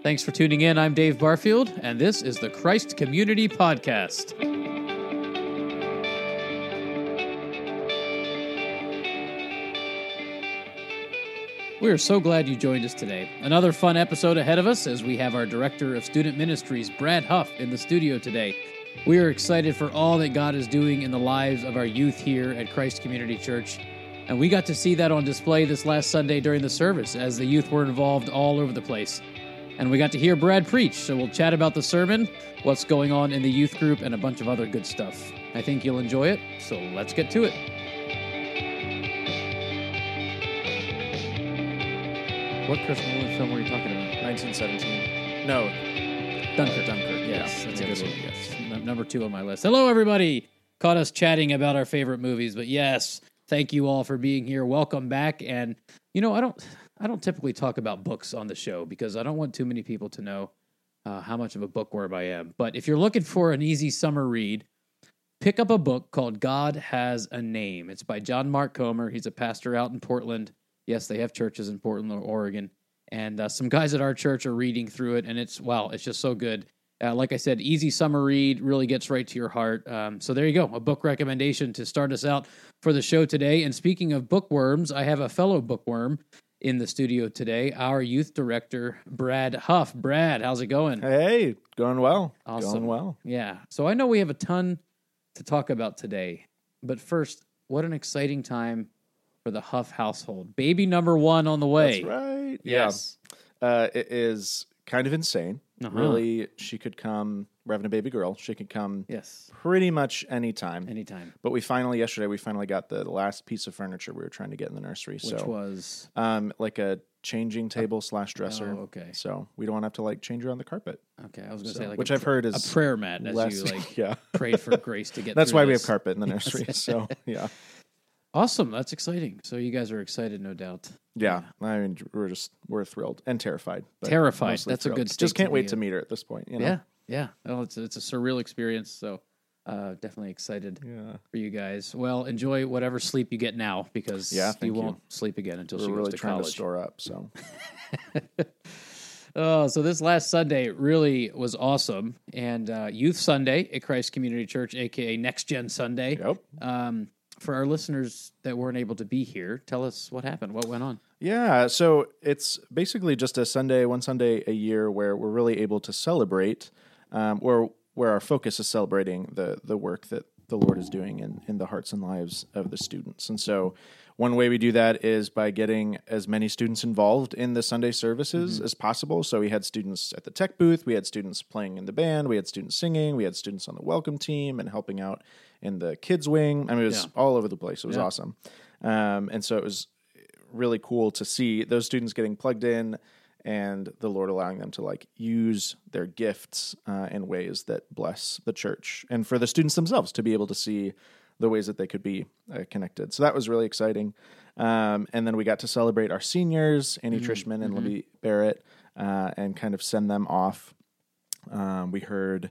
Thanks for tuning in. I'm Dave Barfield, and this is the Christ Community Podcast. We are so glad you joined us today. Another fun episode ahead of us as we have our Director of Student Ministries, Brad Hough, in the studio today. We are excited for all that God is doing in the lives of our youth here at Christ Community Church. And we got to see that on display this last Sunday during the service as the youth were involved all over the place. And we got to hear Brad preach, so we'll chat about the sermon, what's going on in the youth group, and a bunch of other good stuff. I think you'll enjoy it, so let's get to it. What Christmas film were you talking about? 1917. No, Dunkirk. Dunkirk. Yes, that's a good one. Yes, Num- number two on my list. Hello, everybody. Caught us chatting about our favorite movies, but yes, thank you all for being here. Welcome back. And you know, I don't, I don't typically talk about books on the show because I don't want too many people to know uh, how much of a bookworm I am. But if you're looking for an easy summer read, pick up a book called God Has a Name. It's by John Mark Comer. He's a pastor out in Portland. Yes, they have churches in Portland, Oregon. And uh, some guys at our church are reading through it, and it's, wow, it's just so good. Uh, like I said, easy summer read, really gets right to your heart. Um, so there you go, a book recommendation to start us out for the show today. And speaking of bookworms, I have a fellow bookworm in the studio today, our youth director, Brad Hough. Brad, how's it going? Hey, going well. Awesome. Going well. Yeah. So I know we have a ton to talk about today, but first, what an exciting time for the Hough household. Baby number one on the way. That's right. Yes. Yeah. Uh, it is kind of insane. Uh-huh. Really, she could come. We're having a baby girl. She could come Yes. pretty much any time. Anytime. But we finally yesterday we finally got the last piece of furniture we were trying to get in the nursery. Which so was um, like a changing table slash dresser. Oh, okay. So we don't have to like change her on the carpet, okay. I was going to So- say like which a I've heard a is prayer mat as less. you like yeah, prayed for grace to get. that's why we have carpet in the nursery. so yeah, Awesome. That's exciting. So you guys are excited, no doubt. yeah. I mean, we're just we're thrilled and terrified. Terrified. That's a good Just can't to wait to meet her at this point. You know? Yeah. Yeah. Well, it's a, it's a surreal experience. So uh, definitely excited. Yeah. for you guys. Well, enjoy whatever sleep you get now because Yeah, you you. won't sleep again until We're she really goes to trying to store up. So oh, so this last Sunday really was awesome, and uh, Youth Sunday at Christ Community Church, aka Next Gen Sunday. yep. Um, for our listeners that weren't able to be here, tell us what happened. What went on? Yeah, so it's basically just a Sunday, one Sunday a year, where we're really able to celebrate, um, where where our focus is celebrating the the work that the Lord is doing in in the hearts and lives of the students. And so, one way we do that is by getting as many students involved in the Sunday services as possible. So we had students at the tech booth, we had students playing in the band, we had students singing, we had students on the welcome team and helping out in the kids wing. I mean, it was Yeah. all over the place. It was Yeah. awesome. Um, and so it was really cool to see those students getting plugged in and the Lord allowing them to like use their gifts uh, in ways that bless the church and for the students themselves to be able to see the ways that they could be uh, connected. So that was really exciting. Um, and then we got to celebrate our seniors, Annie Trishman and Libby Barrett, uh, and kind of send them off. Um, we heard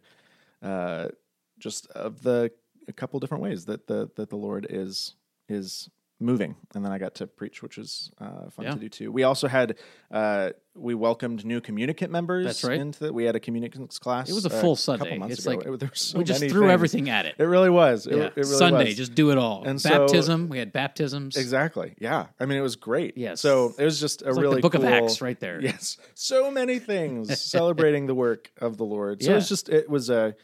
uh, just of the a couple different ways that the that the Lord is is moving, and then I got to preach, which was uh, fun Yeah. to do too. We also had uh, we welcomed new communicant members. That's right. Into the, we had a communicants class. It was a full couple Sunday. It's ago. like It- so we just threw things. everything at it. It really was. It, yeah. it really Sunday, was. just do it all. And so- Baptism. we had baptisms. Exactly. Yeah. I mean, it was great. Yes. So it was just a like really the Book cool, of Acts right there. Yes. So many things celebrating the work of the Lord. So it was just it was a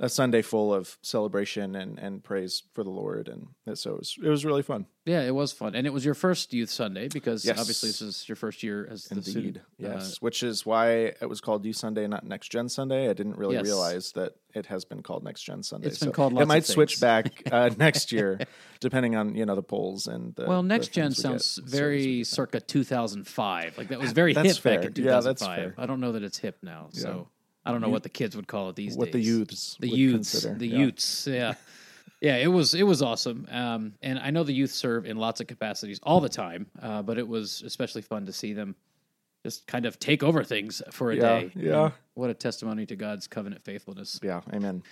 a Sunday full of celebration and and praise for the Lord, and so it was it was really fun. Yeah, it was fun, and it was your first Youth Sunday because Yes. obviously this is your first year as the Indeed. student. Yes. Uh, Which is why it was called Youth Sunday, not Next Gen Sunday. I didn't really Yes. realize that it has been called Next Gen Sunday. It's been So called It might switch back uh, next year, depending on you know the polls and the, well, the next gen get, sounds the very circa 2005. Like that was very hip back fair. in Yeah, that's 2005. fair. I don't know that it's hip now, Yeah. so I don't know what the kids would call it these days. what the youths the would youths, consider. the Yeah. youths, yeah. Yeah, it was it was awesome, um, and I know the youth serve in lots of capacities all the time, uh, but it was especially fun to see them just kind of take over things for a Yeah, day. yeah. And what a testimony to God's covenant faithfulness. Yeah, amen.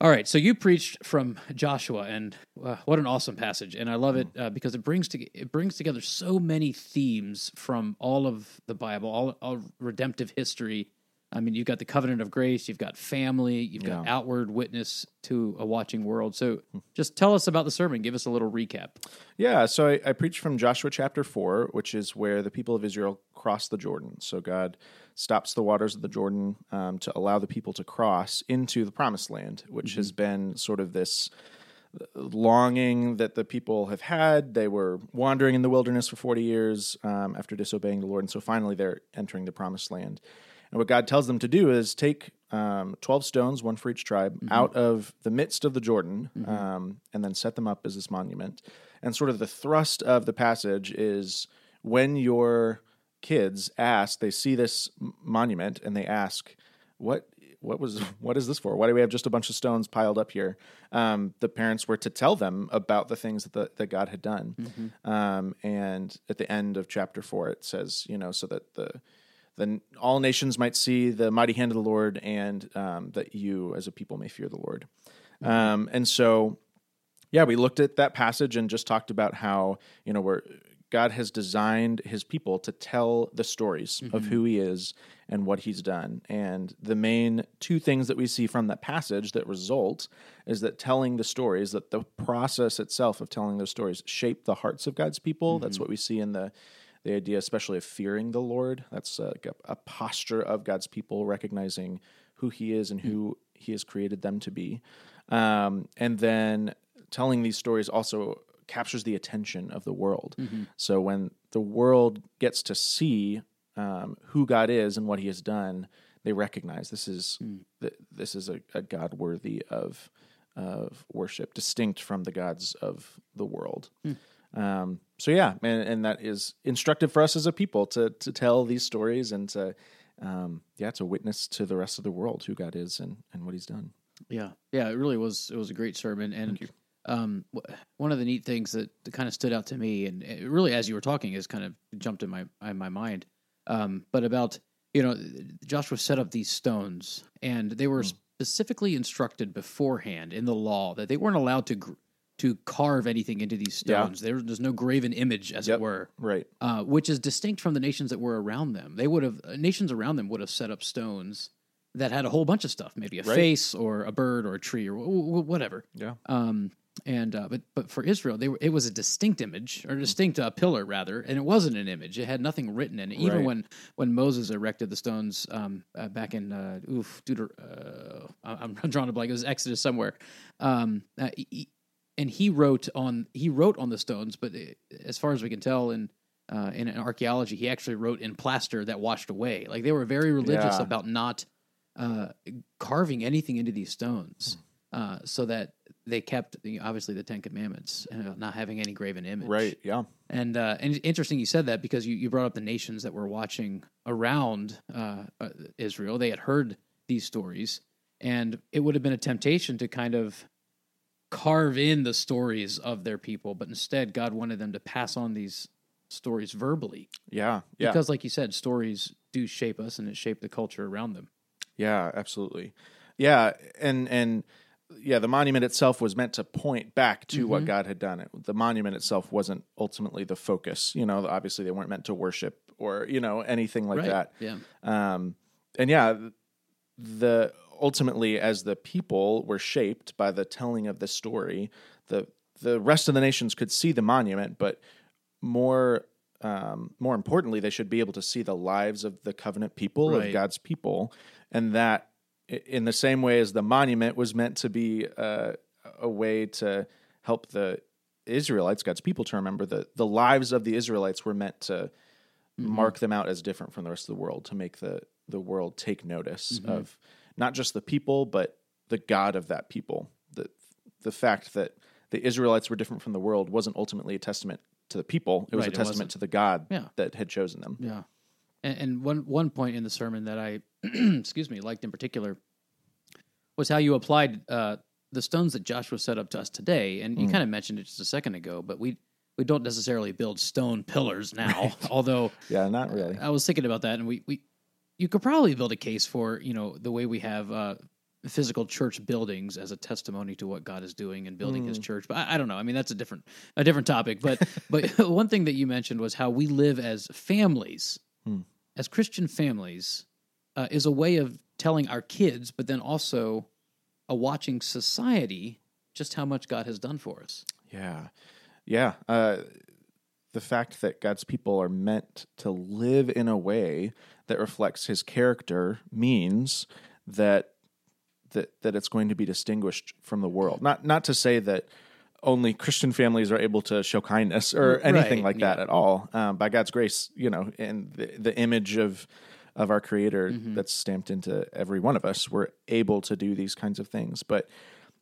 All right, so you preached from Joshua, and uh, what an awesome passage! And I love it uh, because it brings to, it brings together so many themes from all of the Bible, all, all redemptive history. I mean, you've got the covenant of grace, you've got family, you've got outward witness to a watching world. So, just tell us about the sermon. Give us a little recap. Yeah, so I, I preached from Joshua chapter 4, which is where the people of Israel cross the Jordan. So God stops the waters of the Jordan um, to allow the people to cross into the promised land, which has been sort of this uh, longing that the people have had. They were wandering in the wilderness for 40 years um, after disobeying the Lord. And so finally they're entering the promised land. And what God tells them to do is take um, 12 stones, one for each tribe, out of the midst of the Jordan, um, and then set them up as this monument. And sort of the thrust of the passage is when your kids ask, they see this monument and they ask, what what was what is this for? Why do we have just a bunch of stones piled up here? Um, the parents were to tell them about the things that the, that God had done. Um, and at the end of chapter four, it says, you know, so that the then all nations might see the mighty hand of the Lord, and um, that you as a people may fear the Lord. Um, and so, yeah, we looked at that passage and just talked about how you know where God has designed His people to tell the stories of who He is and what He's done. And the main two things that we see from that passage that result is that telling the stories, that the process itself of telling those stories, shape the hearts of God's people. That's what we see in the the idea, especially of fearing the Lord. That's uh, a, a posture of God's people, recognizing who He is and who He has created them to be. Um, and then telling these stories also captures the attention of the world. So when the world gets to see um, who God is and what He has done, they recognize this is th- this is a, a God worthy of of worship, distinct from the gods of the world. Um, so yeah, and, and that is instructive for us as a people to to tell these stories and to um, yeah to witness to the rest of the world who God is and and what He's done. Yeah, yeah, it really was. It was a great sermon, and um, one of the neat things that kind of stood out to me, and really as you were talking, is kind of jumped in my in my mind. Um, but about you know, Joshua set up these stones, and they were specifically instructed beforehand in the law that they weren't allowed to gr- to carve anything into these Yeah. stones. There, there's no graven image, as Yep. it were Right. uh, which is distinct from the nations that were around them. They would have uh, nations around them would have set up stones that had a whole bunch of stuff, maybe a Right. face or a bird or a tree or w- w- whatever. Yeah. Um, and uh, but but for Israel, they were, it was a distinct image or a distinct uh, pillar rather, and it wasn't an image. It had nothing written in it. Even Right. when when Moses erected the stones um, uh, back in uh, oof, Deuter, uh, I'm drawing a blank. It was Exodus somewhere. Um, uh, he- and he wrote on he wrote on the stones, but as far as we can tell in uh, in archaeology, he actually wrote in plaster that washed away. Like they were very religious Yeah. about not uh, carving anything into these stones, uh, so that they kept the, obviously the Ten Commandments and not having any graven image. Right. Yeah. And uh, and interesting you said that because you, you brought up the nations that were watching around uh, uh, Israel. They had heard these stories, and it would have been a temptation to kind of carve in the stories of their people, but instead God wanted them to pass on these stories verbally Yeah. Yeah. because, like you said, stories do shape us and it shaped the culture around them. Yeah, absolutely. Yeah, and and yeah, the monument itself was meant to point back to what God had done. It, the monument itself wasn't ultimately the focus. You know, obviously they weren't meant to worship or you know anything like that. Yeah. Um, and yeah, the ultimately as the people were shaped by the telling of the story, the the rest of the nations could see the monument, but more um, more importantly, they should be able to see the lives of the covenant people Right. of God's people, and that in the same way as the monument was meant to be uh, a way to help the Israelites, God's people, to remember that the lives of the Israelites were meant to mark them out as different from the rest of the world, to make the the world take notice of not just the people, but the God of that people. The the fact that the Israelites were different from the world wasn't ultimately a testament to the people; it was Right, a testament wasn't. to the God Yeah. that had chosen them. Yeah, and, and one one point in the sermon that I, excuse me, liked in particular was how you applied uh, the stones that Joshua set up to us today, and you kind of mentioned it just a second ago, but we we don't necessarily build stone pillars now. Although Yeah, not really. I was thinking about that, and we we you could probably build a case for you know the way we have uh, physical church buildings as a testimony to what God is doing and building His Mm. church. But I, I don't know. I mean, that's a different a different topic. But but one thing that you mentioned was how we live as families, Hmm. as Christian families, uh, is a way of telling our kids, but then also a watching society just how much God has done for us. Yeah. Yeah. Uh, the fact that God's people are meant to live in a way that reflects his character means that that that it's going to be distinguished from the world. Not not to say that only Christian families are able to show kindness or Right, anything like that at all. Um, by God's grace, you know, and the, the image of of our Creator Mm-hmm. that's stamped into every one of us, we're able to do these kinds of things. But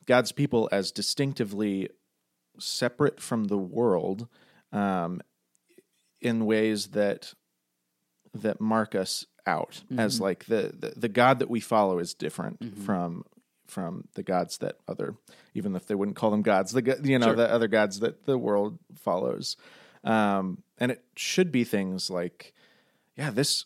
God's people, as distinctively separate from the world, um, in ways that that mark us out as mm-hmm. like the, the the God that we follow is different mm-hmm. from from the gods that other even if they wouldn't call them gods the you know Sure. the other gods that the world follows. Um and it should be things like yeah this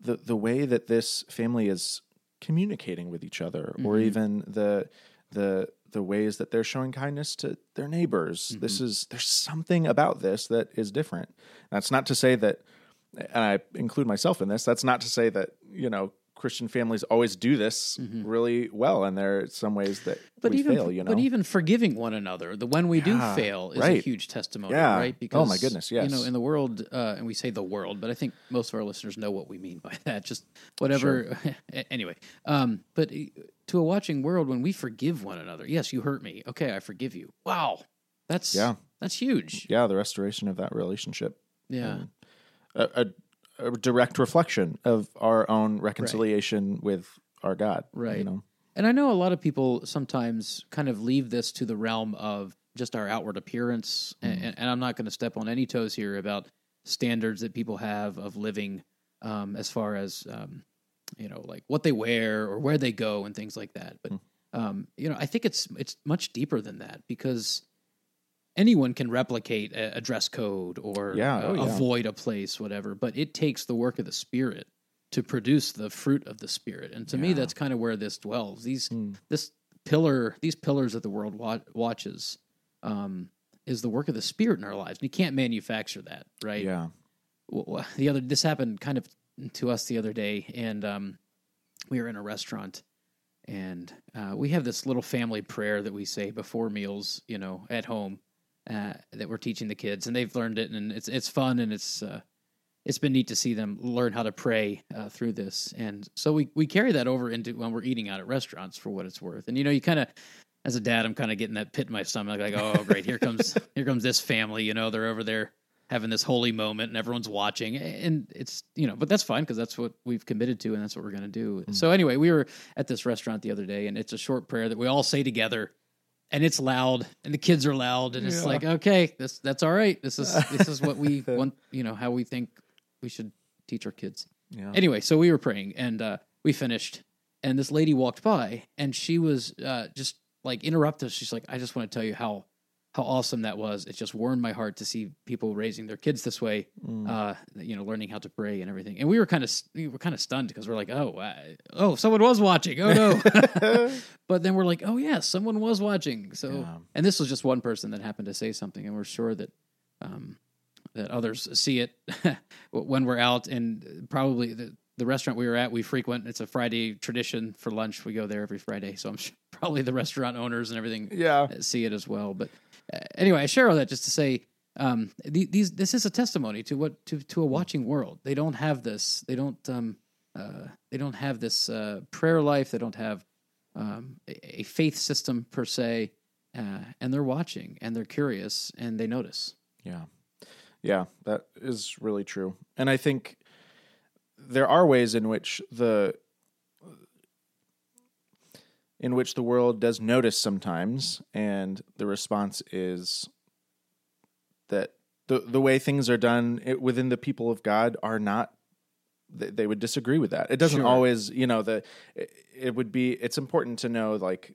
the the way that this family is communicating with each other or mm-hmm. even the the the ways that they're showing kindness to their neighbors. This is there's something about this that is different. That's not to say that and I include myself in this that's not to say that you know Christian families always do this really well and there are some ways that But we even fail you know but even forgiving one another, the when we Yeah, do fail is a huge testimony, Yeah. right? Because oh, my goodness, You know, in the world, uh, and we say the world, but I think most of our listeners know what we mean by that. Just whatever. anyway, um, but to a watching world, when we forgive one another, yes, you hurt me. Okay, I forgive you. Wow, that's Yeah. that's huge. yeah the restoration of that relationship Yeah, a, a, a direct reflection of our own reconciliation with our God. Right. You know. And I know a lot of people sometimes kind of leave this to the realm of just our outward appearance. Mm-hmm. And, and I'm not going to step on any toes here about standards that people have of living um, as far as, um, you know, like what they wear or where they go and things like that. But, Mm. um, you know, I think it's, it's much deeper than that because anyone can replicate a, a dress code or Yeah, uh, oh, yeah. avoid a place, whatever. But it takes the work of the spirit to produce the fruit of the spirit. And to me, that's kind of where this dwells. These Hmm. this pillar, these pillars of the world wa- watches, um, is the work of the spirit in our lives. And you can't manufacture that, right? Yeah. the other this happened kind of to us the other day and um we were in a restaurant and uh, we have this little family prayer that we say before meals you know at home uh, that we're teaching the kids and they've learned it and it's it's fun and it's uh, it's been neat to see them learn how to pray uh, through this. And so we we carry that over into when we're eating out at restaurants for what it's worth. And you know you kind of as a dad i'm kind of getting that pit in my stomach like oh great here comes here comes this family you know they're over there having this holy moment and everyone's watching and it's you know but that's fine because that's what we've committed to and that's what we're going to do so anyway we were at this restaurant the other day and it's a short prayer that we all say together and it's loud and the kids are loud and it's Yeah. like okay this that's all right this is this is what we want you know how we think we should teach our kids Yeah. anyway so we were praying and uh we finished and this lady walked by and she was uh just like interrupt us she's like i just want to tell you how how awesome that was it just warmed my heart to see people raising their kids this way Mm. uh you know learning how to pray and everything and we were kind of we were kind of stunned because we're like oh uh, oh someone was watching oh no but then we're like oh yeah someone was watching so Yeah. and this was just one person that happened to say something and we're sure that um that others see it when we're out and probably the the restaurant we were at we frequent it's a friday tradition for lunch we go there every friday so i'm sure probably the restaurant owners and everything yeah. see it as well. But uh, anyway, I share all that just to say um, these this is a testimony to what to to a watching world. They don't have this. They don't um, uh, they don't have this uh, prayer life. They don't have um, a, faith system per se, uh, and they're watching and they're curious and they notice. Yeah. Yeah, that is really true. And I think there are ways in which the in which the world does notice sometimes and the response is that the the way things are done it, within the people of God are not they, they would disagree with that. It doesn't Sure. always, you know, the it, it would be it's important to know like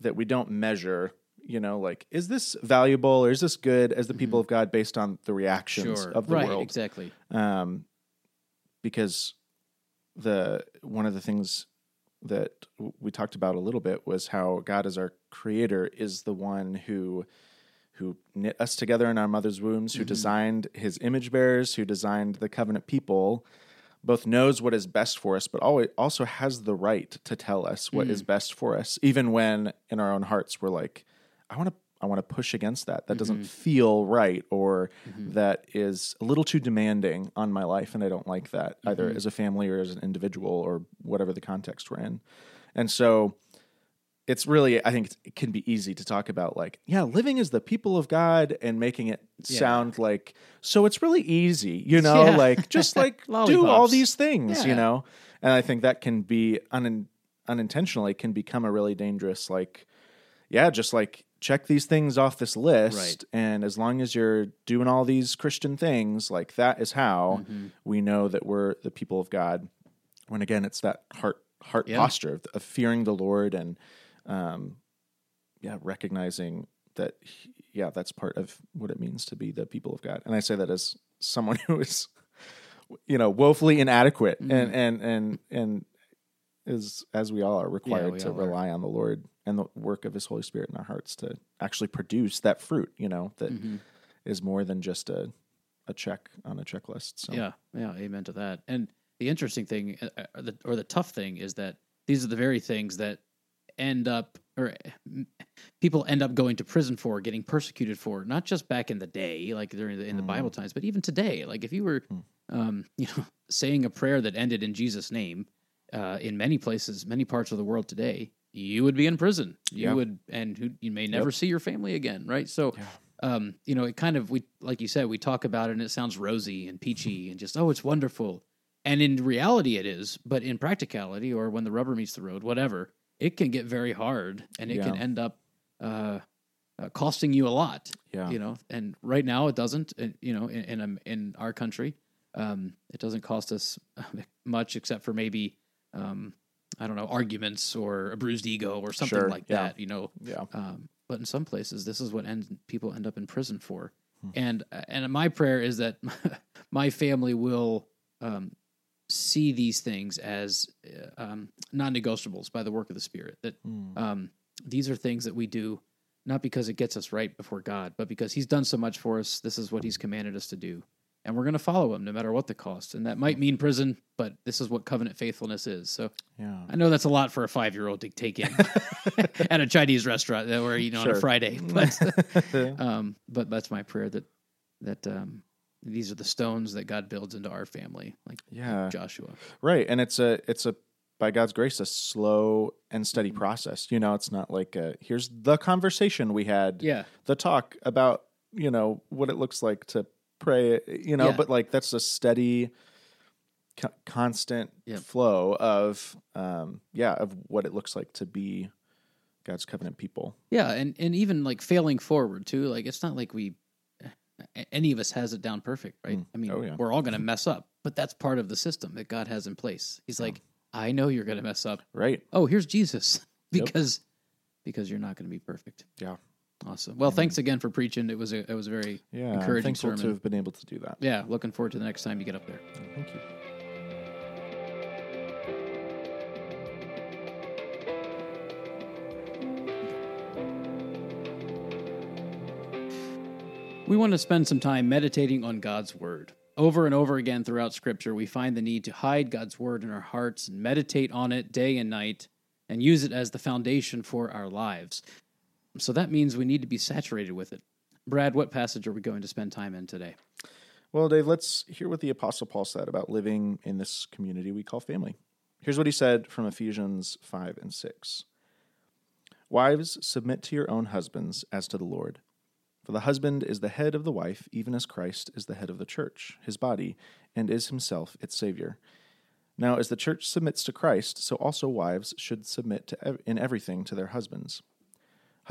that we don't measure you know like is this valuable or is this good as the people of god based on the reactions of the right, world exactly. um because the one of the things that we talked about a little bit was how God as our creator is the one who who knit us together in our mother's wombs, who mm-hmm. designed his image bearers, who designed the covenant people, both knows what is best for us, but always also has the right to tell us what mm. is best for us, even when in our own hearts we're like, I want to I want to push against that. That mm-hmm. doesn't feel right, or mm-hmm. that is a little too demanding on my life, and I don't like that mm-hmm. either as a family or as an individual or whatever the context we're in. And so, it's really I think it can be easy to talk about like yeah, living as the people of God and making it yeah. sound like so it's really easy, you know, yeah. like just like do all these things, yeah. you know. And I think that can be un- unintentionally can become a really dangerous like yeah, just like check these things off this list right. and as long as you're doing all these christian things like that is how mm-hmm. we know that we're the people of god when again it's that heart heart yeah. posture of, of, fearing the lord and um yeah recognizing that yeah that's part of what it means to be the people of god and i say that as someone who is you know woefully inadequate mm-hmm. and and and and is as we all are required yeah, to rely are. on the lord and the work of his holy spirit in our hearts to actually produce that fruit you know that mm-hmm. is more than just a a check on a checklist so yeah yeah amen to that and the interesting thing uh, uh, or the, or the tough thing is that these are the very things that end up or people end up going to prison for getting persecuted for not just back in the day like during the, in the mm. bible times but even today like if you were mm. um, you know saying a prayer that ended in jesus name uh, in many places many parts of the world today you would be in prison. You yeah. would, and who, you may never yep. see your family again, right? So, yeah. um, you know, it kind of we like you said, we talk about it and it sounds rosy and peachy and just oh, it's wonderful. And in reality, it is. But in practicality, or when the rubber meets the road, whatever, it can get very hard, and it yeah. can end up uh, uh, costing you a lot. Yeah, you know. And right now, it doesn't. Uh, you know, in in, in our country, um, it doesn't cost us much, except for maybe um, I don't know, arguments or a bruised ego or something sure, like yeah. that, you know. Yeah. Um, but in some places, this is what end, people end up in prison for. Hmm. And and my prayer is that my family will um, see these things as uh, um, non-negotiables by the work of the Spirit. That hmm. um, these are things that we do not because it gets us right before God, but because He's done so much for us. This is what He's commanded us to do and we're going to follow him no matter what the cost. And that might mean prison, but this is what covenant faithfulness is. So yeah. I know that's a lot for a five year old to take in at a Chinese restaurant that we're eating sure. on a Friday. But, um, but that's my prayer that, that, um, these are the stones that God builds into our family, like yeah. Joshua. Right. And it's a, it's a, by God's grace, a slow and steady mm-hmm. process. You know, it's not like a, here's the conversation we had, yeah, the talk about, you know, what it looks like to pray, you know, yeah. but like that's a steady, co- constant flow of, um, yeah, of what it looks like to be God's covenant people. Yeah, and and even like failing forward too. Like it's not like we, any of us has it down perfect, right? Mm. I mean, oh, yeah. we're all going to mess up, but that's part of the system that God has in place. He's like, I know you're going to mess up, right? Oh, here's Jesus, because yep. because you're not going to be perfect. Yeah. Awesome. Well, thanks again for preaching. It was a it was a very yeah, encouraging thankful sermon. to have been able to do that. Yeah, looking forward to the next time you get up there. Thank you. We want to spend some time meditating on God's Word. Over and over again throughout Scripture, we find the need to hide God's Word in our hearts and meditate on it day and night and use it as the foundation for our lives. So that means we need to be saturated with it. Brad, what passage are we going to spend time in today? Well, Dave, let's hear what the Apostle Paul said about living in this community we call family. Here's what he said from Ephesians 5 and 6 Wives, submit to your own husbands as to the Lord. For the husband is the head of the wife, even as Christ is the head of the church, his body, and is himself its Savior. Now, as the church submits to Christ, so also wives should submit to ev- in everything to their husbands.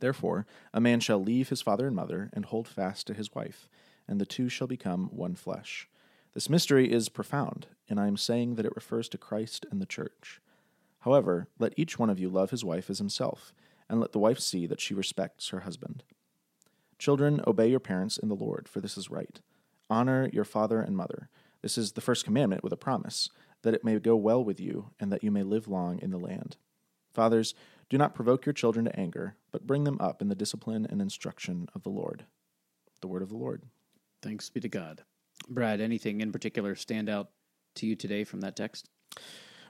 Therefore, a man shall leave his father and mother and hold fast to his wife, and the two shall become one flesh. This mystery is profound, and I am saying that it refers to Christ and the church. However, let each one of you love his wife as himself, and let the wife see that she respects her husband. Children, obey your parents in the Lord, for this is right. Honor your father and mother. This is the first commandment with a promise, that it may go well with you, and that you may live long in the land. Fathers, do not provoke your children to anger, but bring them up in the discipline and instruction of the Lord. The word of the Lord. Thanks be to God. Brad, anything in particular stand out to you today from that text?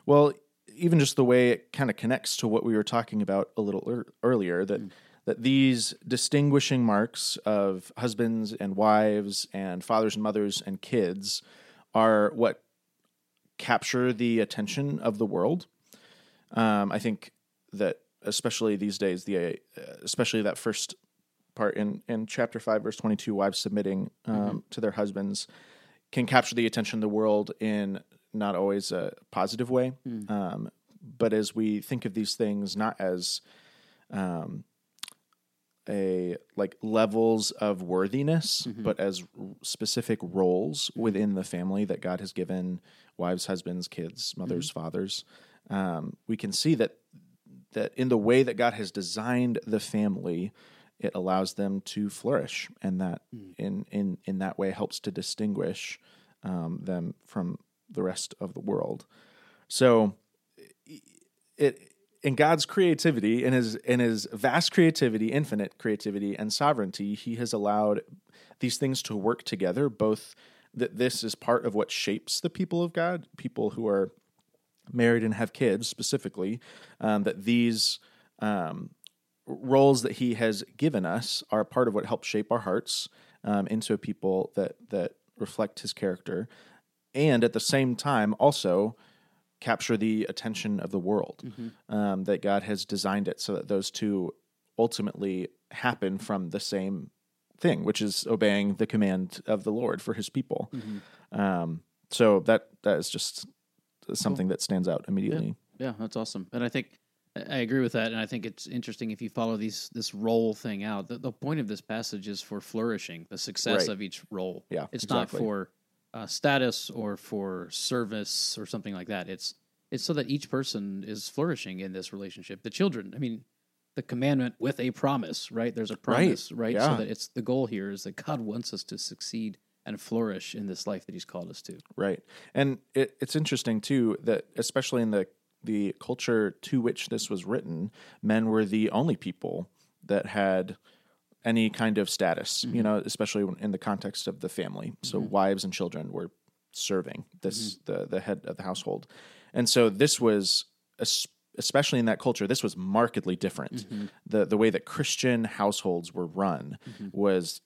Well, even just the way it kind of connects to what we were talking about a little er- earlier that mm. that these distinguishing marks of husbands and wives and fathers and mothers and kids are what capture the attention of the world. Um, I think that especially these days, the uh, especially that first part in in chapter five, verse twenty two, wives submitting um, mm-hmm. to their husbands can capture the attention of the world in not always a positive way. Mm. Um, but as we think of these things not as um, a like levels of worthiness, mm-hmm. but as specific roles mm-hmm. within the family that God has given wives, husbands, kids, mothers, mm-hmm. fathers, um, we can see that that in the way that God has designed the family, it allows them to flourish, and that mm. in in in that way helps to distinguish um, them from the rest of the world. So, it in God's creativity, in his in his vast creativity, infinite creativity, and sovereignty, He has allowed these things to work together. Both that this is part of what shapes the people of God, people who are married and have kids specifically, um, that these um, roles that He has given us are part of what helps shape our hearts um, into people that that reflect His character, and at the same time also capture the attention of the world. Mm-hmm. Um, that God has designed it so that those two ultimately happen from the same thing, which is obeying the command of the Lord for His people. Mm-hmm. Um, so that that is just something cool. that stands out immediately. Yeah. yeah, that's awesome, and I think I agree with that, and I think it's interesting if you follow these this role thing out. The, the point of this passage is for flourishing, the success right. of each role. Yeah, it's exactly. not for uh, status or for service or something like that. It's it's so that each person is flourishing in this relationship. The children, I mean, the commandment with a promise, right? There's a promise, right? right? Yeah. So that it's the goal here is that God wants us to succeed and flourish in this life that He's called us to. Right, and it, it's interesting too that especially in the the culture to which this was written, men were the only people that had any kind of status, mm-hmm. you know, especially in the context of the family. So mm-hmm. wives and children were serving this mm-hmm. the the head of the household. And so this was especially in that culture this was markedly different. Mm-hmm. The the way that Christian households were run mm-hmm. was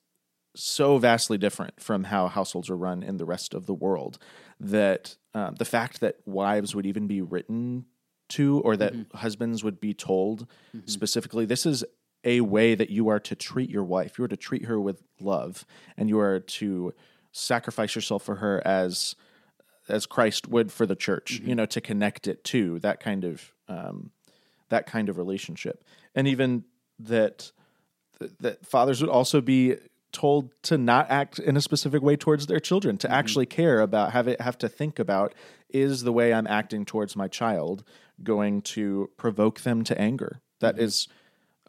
so vastly different from how households are run in the rest of the world that um, the fact that wives would even be written to or that mm-hmm. husbands would be told mm-hmm. specifically this is a way that you are to treat your wife you are to treat her with love and you are to sacrifice yourself for her as as Christ would for the church mm-hmm. you know to connect it to that kind of um, that kind of relationship and even that that fathers would also be told to not act in a specific way towards their children, to mm-hmm. actually care about have it have to think about is the way I'm acting towards my child going to provoke them to anger? That mm-hmm. is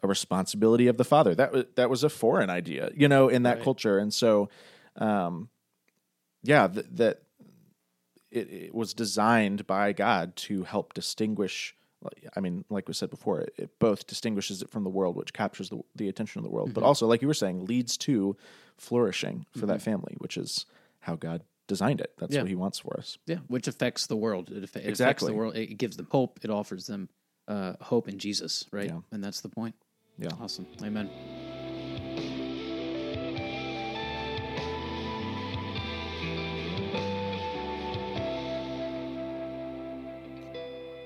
a responsibility of the father. That was that was a foreign idea, you know, in that right. culture, and so, um, yeah, th- that it, it was designed by God to help distinguish I mean, like we said before, it, it, both distinguishes it from the world, which captures the, the attention of the world, mm-hmm. but also, like you were saying, leads to flourishing for mm-hmm. that family, which is how God designed it. That's yeah. what He wants for us. Yeah, which affects the world. It, it exactly. affects the world. It gives them hope. It offers them uh, hope in Jesus, right? Yeah. And that's the point. Yeah. Awesome. Amen.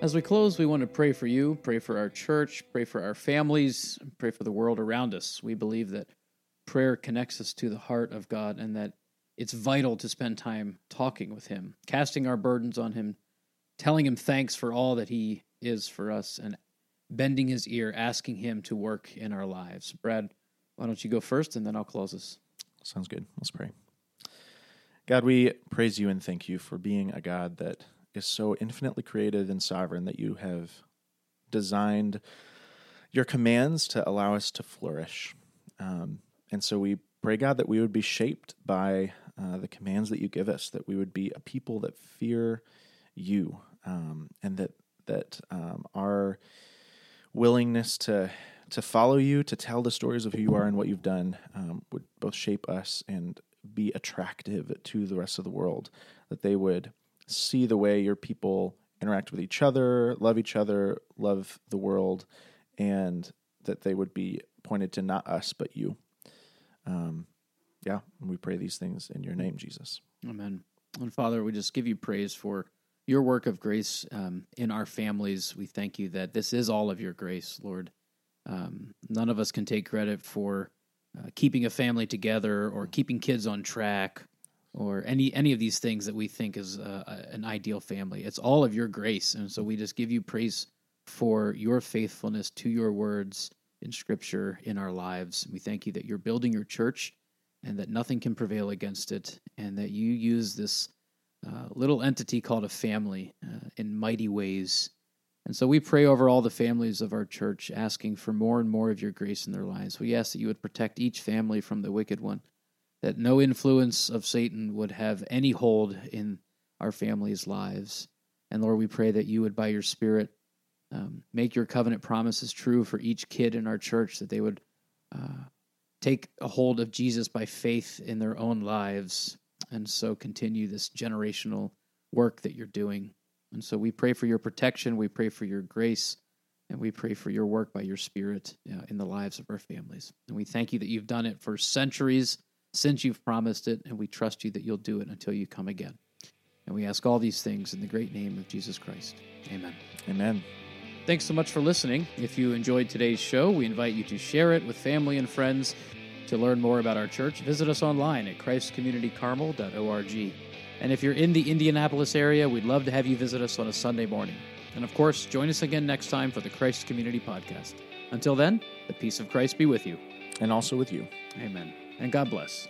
As we close, we want to pray for you, pray for our church, pray for our families, pray for the world around us. We believe that prayer connects us to the heart of God and that it's vital to spend time talking with Him, casting our burdens on Him, telling him thanks for all that he is for us and bending his ear, asking him to work in our lives. Brad, why don't you go first and then I'll close us? Sounds good. Let's pray. God, we praise you and thank you for being a God that is so infinitely creative and sovereign that you have designed your commands to allow us to flourish. Um, and so we pray, God, that we would be shaped by uh, the commands that you give us, that we would be a people that fear you, um, and that that um, our willingness to to follow you, to tell the stories of who you are and what you've done, um, would both shape us and be attractive to the rest of the world. That they would see the way your people interact with each other, love each other, love the world, and that they would be pointed to not us but you. Um, yeah, we pray these things in your name, Jesus. Amen. And Father, we just give you praise for your work of grace um, in our families. We thank you that this is all of your grace, Lord. Um, none of us can take credit for uh, keeping a family together or keeping kids on track or any any of these things that we think is uh, an ideal family. It's all of your grace, and so we just give you praise for your faithfulness to your words in Scripture in our lives. We thank you that you're building your church and that nothing can prevail against it, and that you use this uh, little entity called a family uh, in mighty ways. And so we pray over all the families of our church, asking for more and more of your grace in their lives. We ask that you would protect each family from the wicked one, that no influence of Satan would have any hold in our families' lives. And Lord, we pray that you would, by your Spirit, um, make your covenant promises true for each kid in our church, that they would uh, take a hold of Jesus by faith in their own lives, and so continue this generational work that you're doing. And so we pray for your protection, we pray for your grace, and we pray for your work by your Spirit uh, in the lives of our families. And we thank you that you've done it for centuries since you've promised it, and we trust you that you'll do it until you come again. And we ask all these things in the great name of Jesus Christ. Amen. Amen. Thanks so much for listening. If you enjoyed today's show, we invite you to share it with family and friends. To learn more about our church, visit us online at christcommunitycarmel.org. And if you're in the Indianapolis area, we'd love to have you visit us on a Sunday morning. And of course, join us again next time for the Christ Community Podcast. Until then, the peace of Christ be with you. And also with you. Amen. And God bless.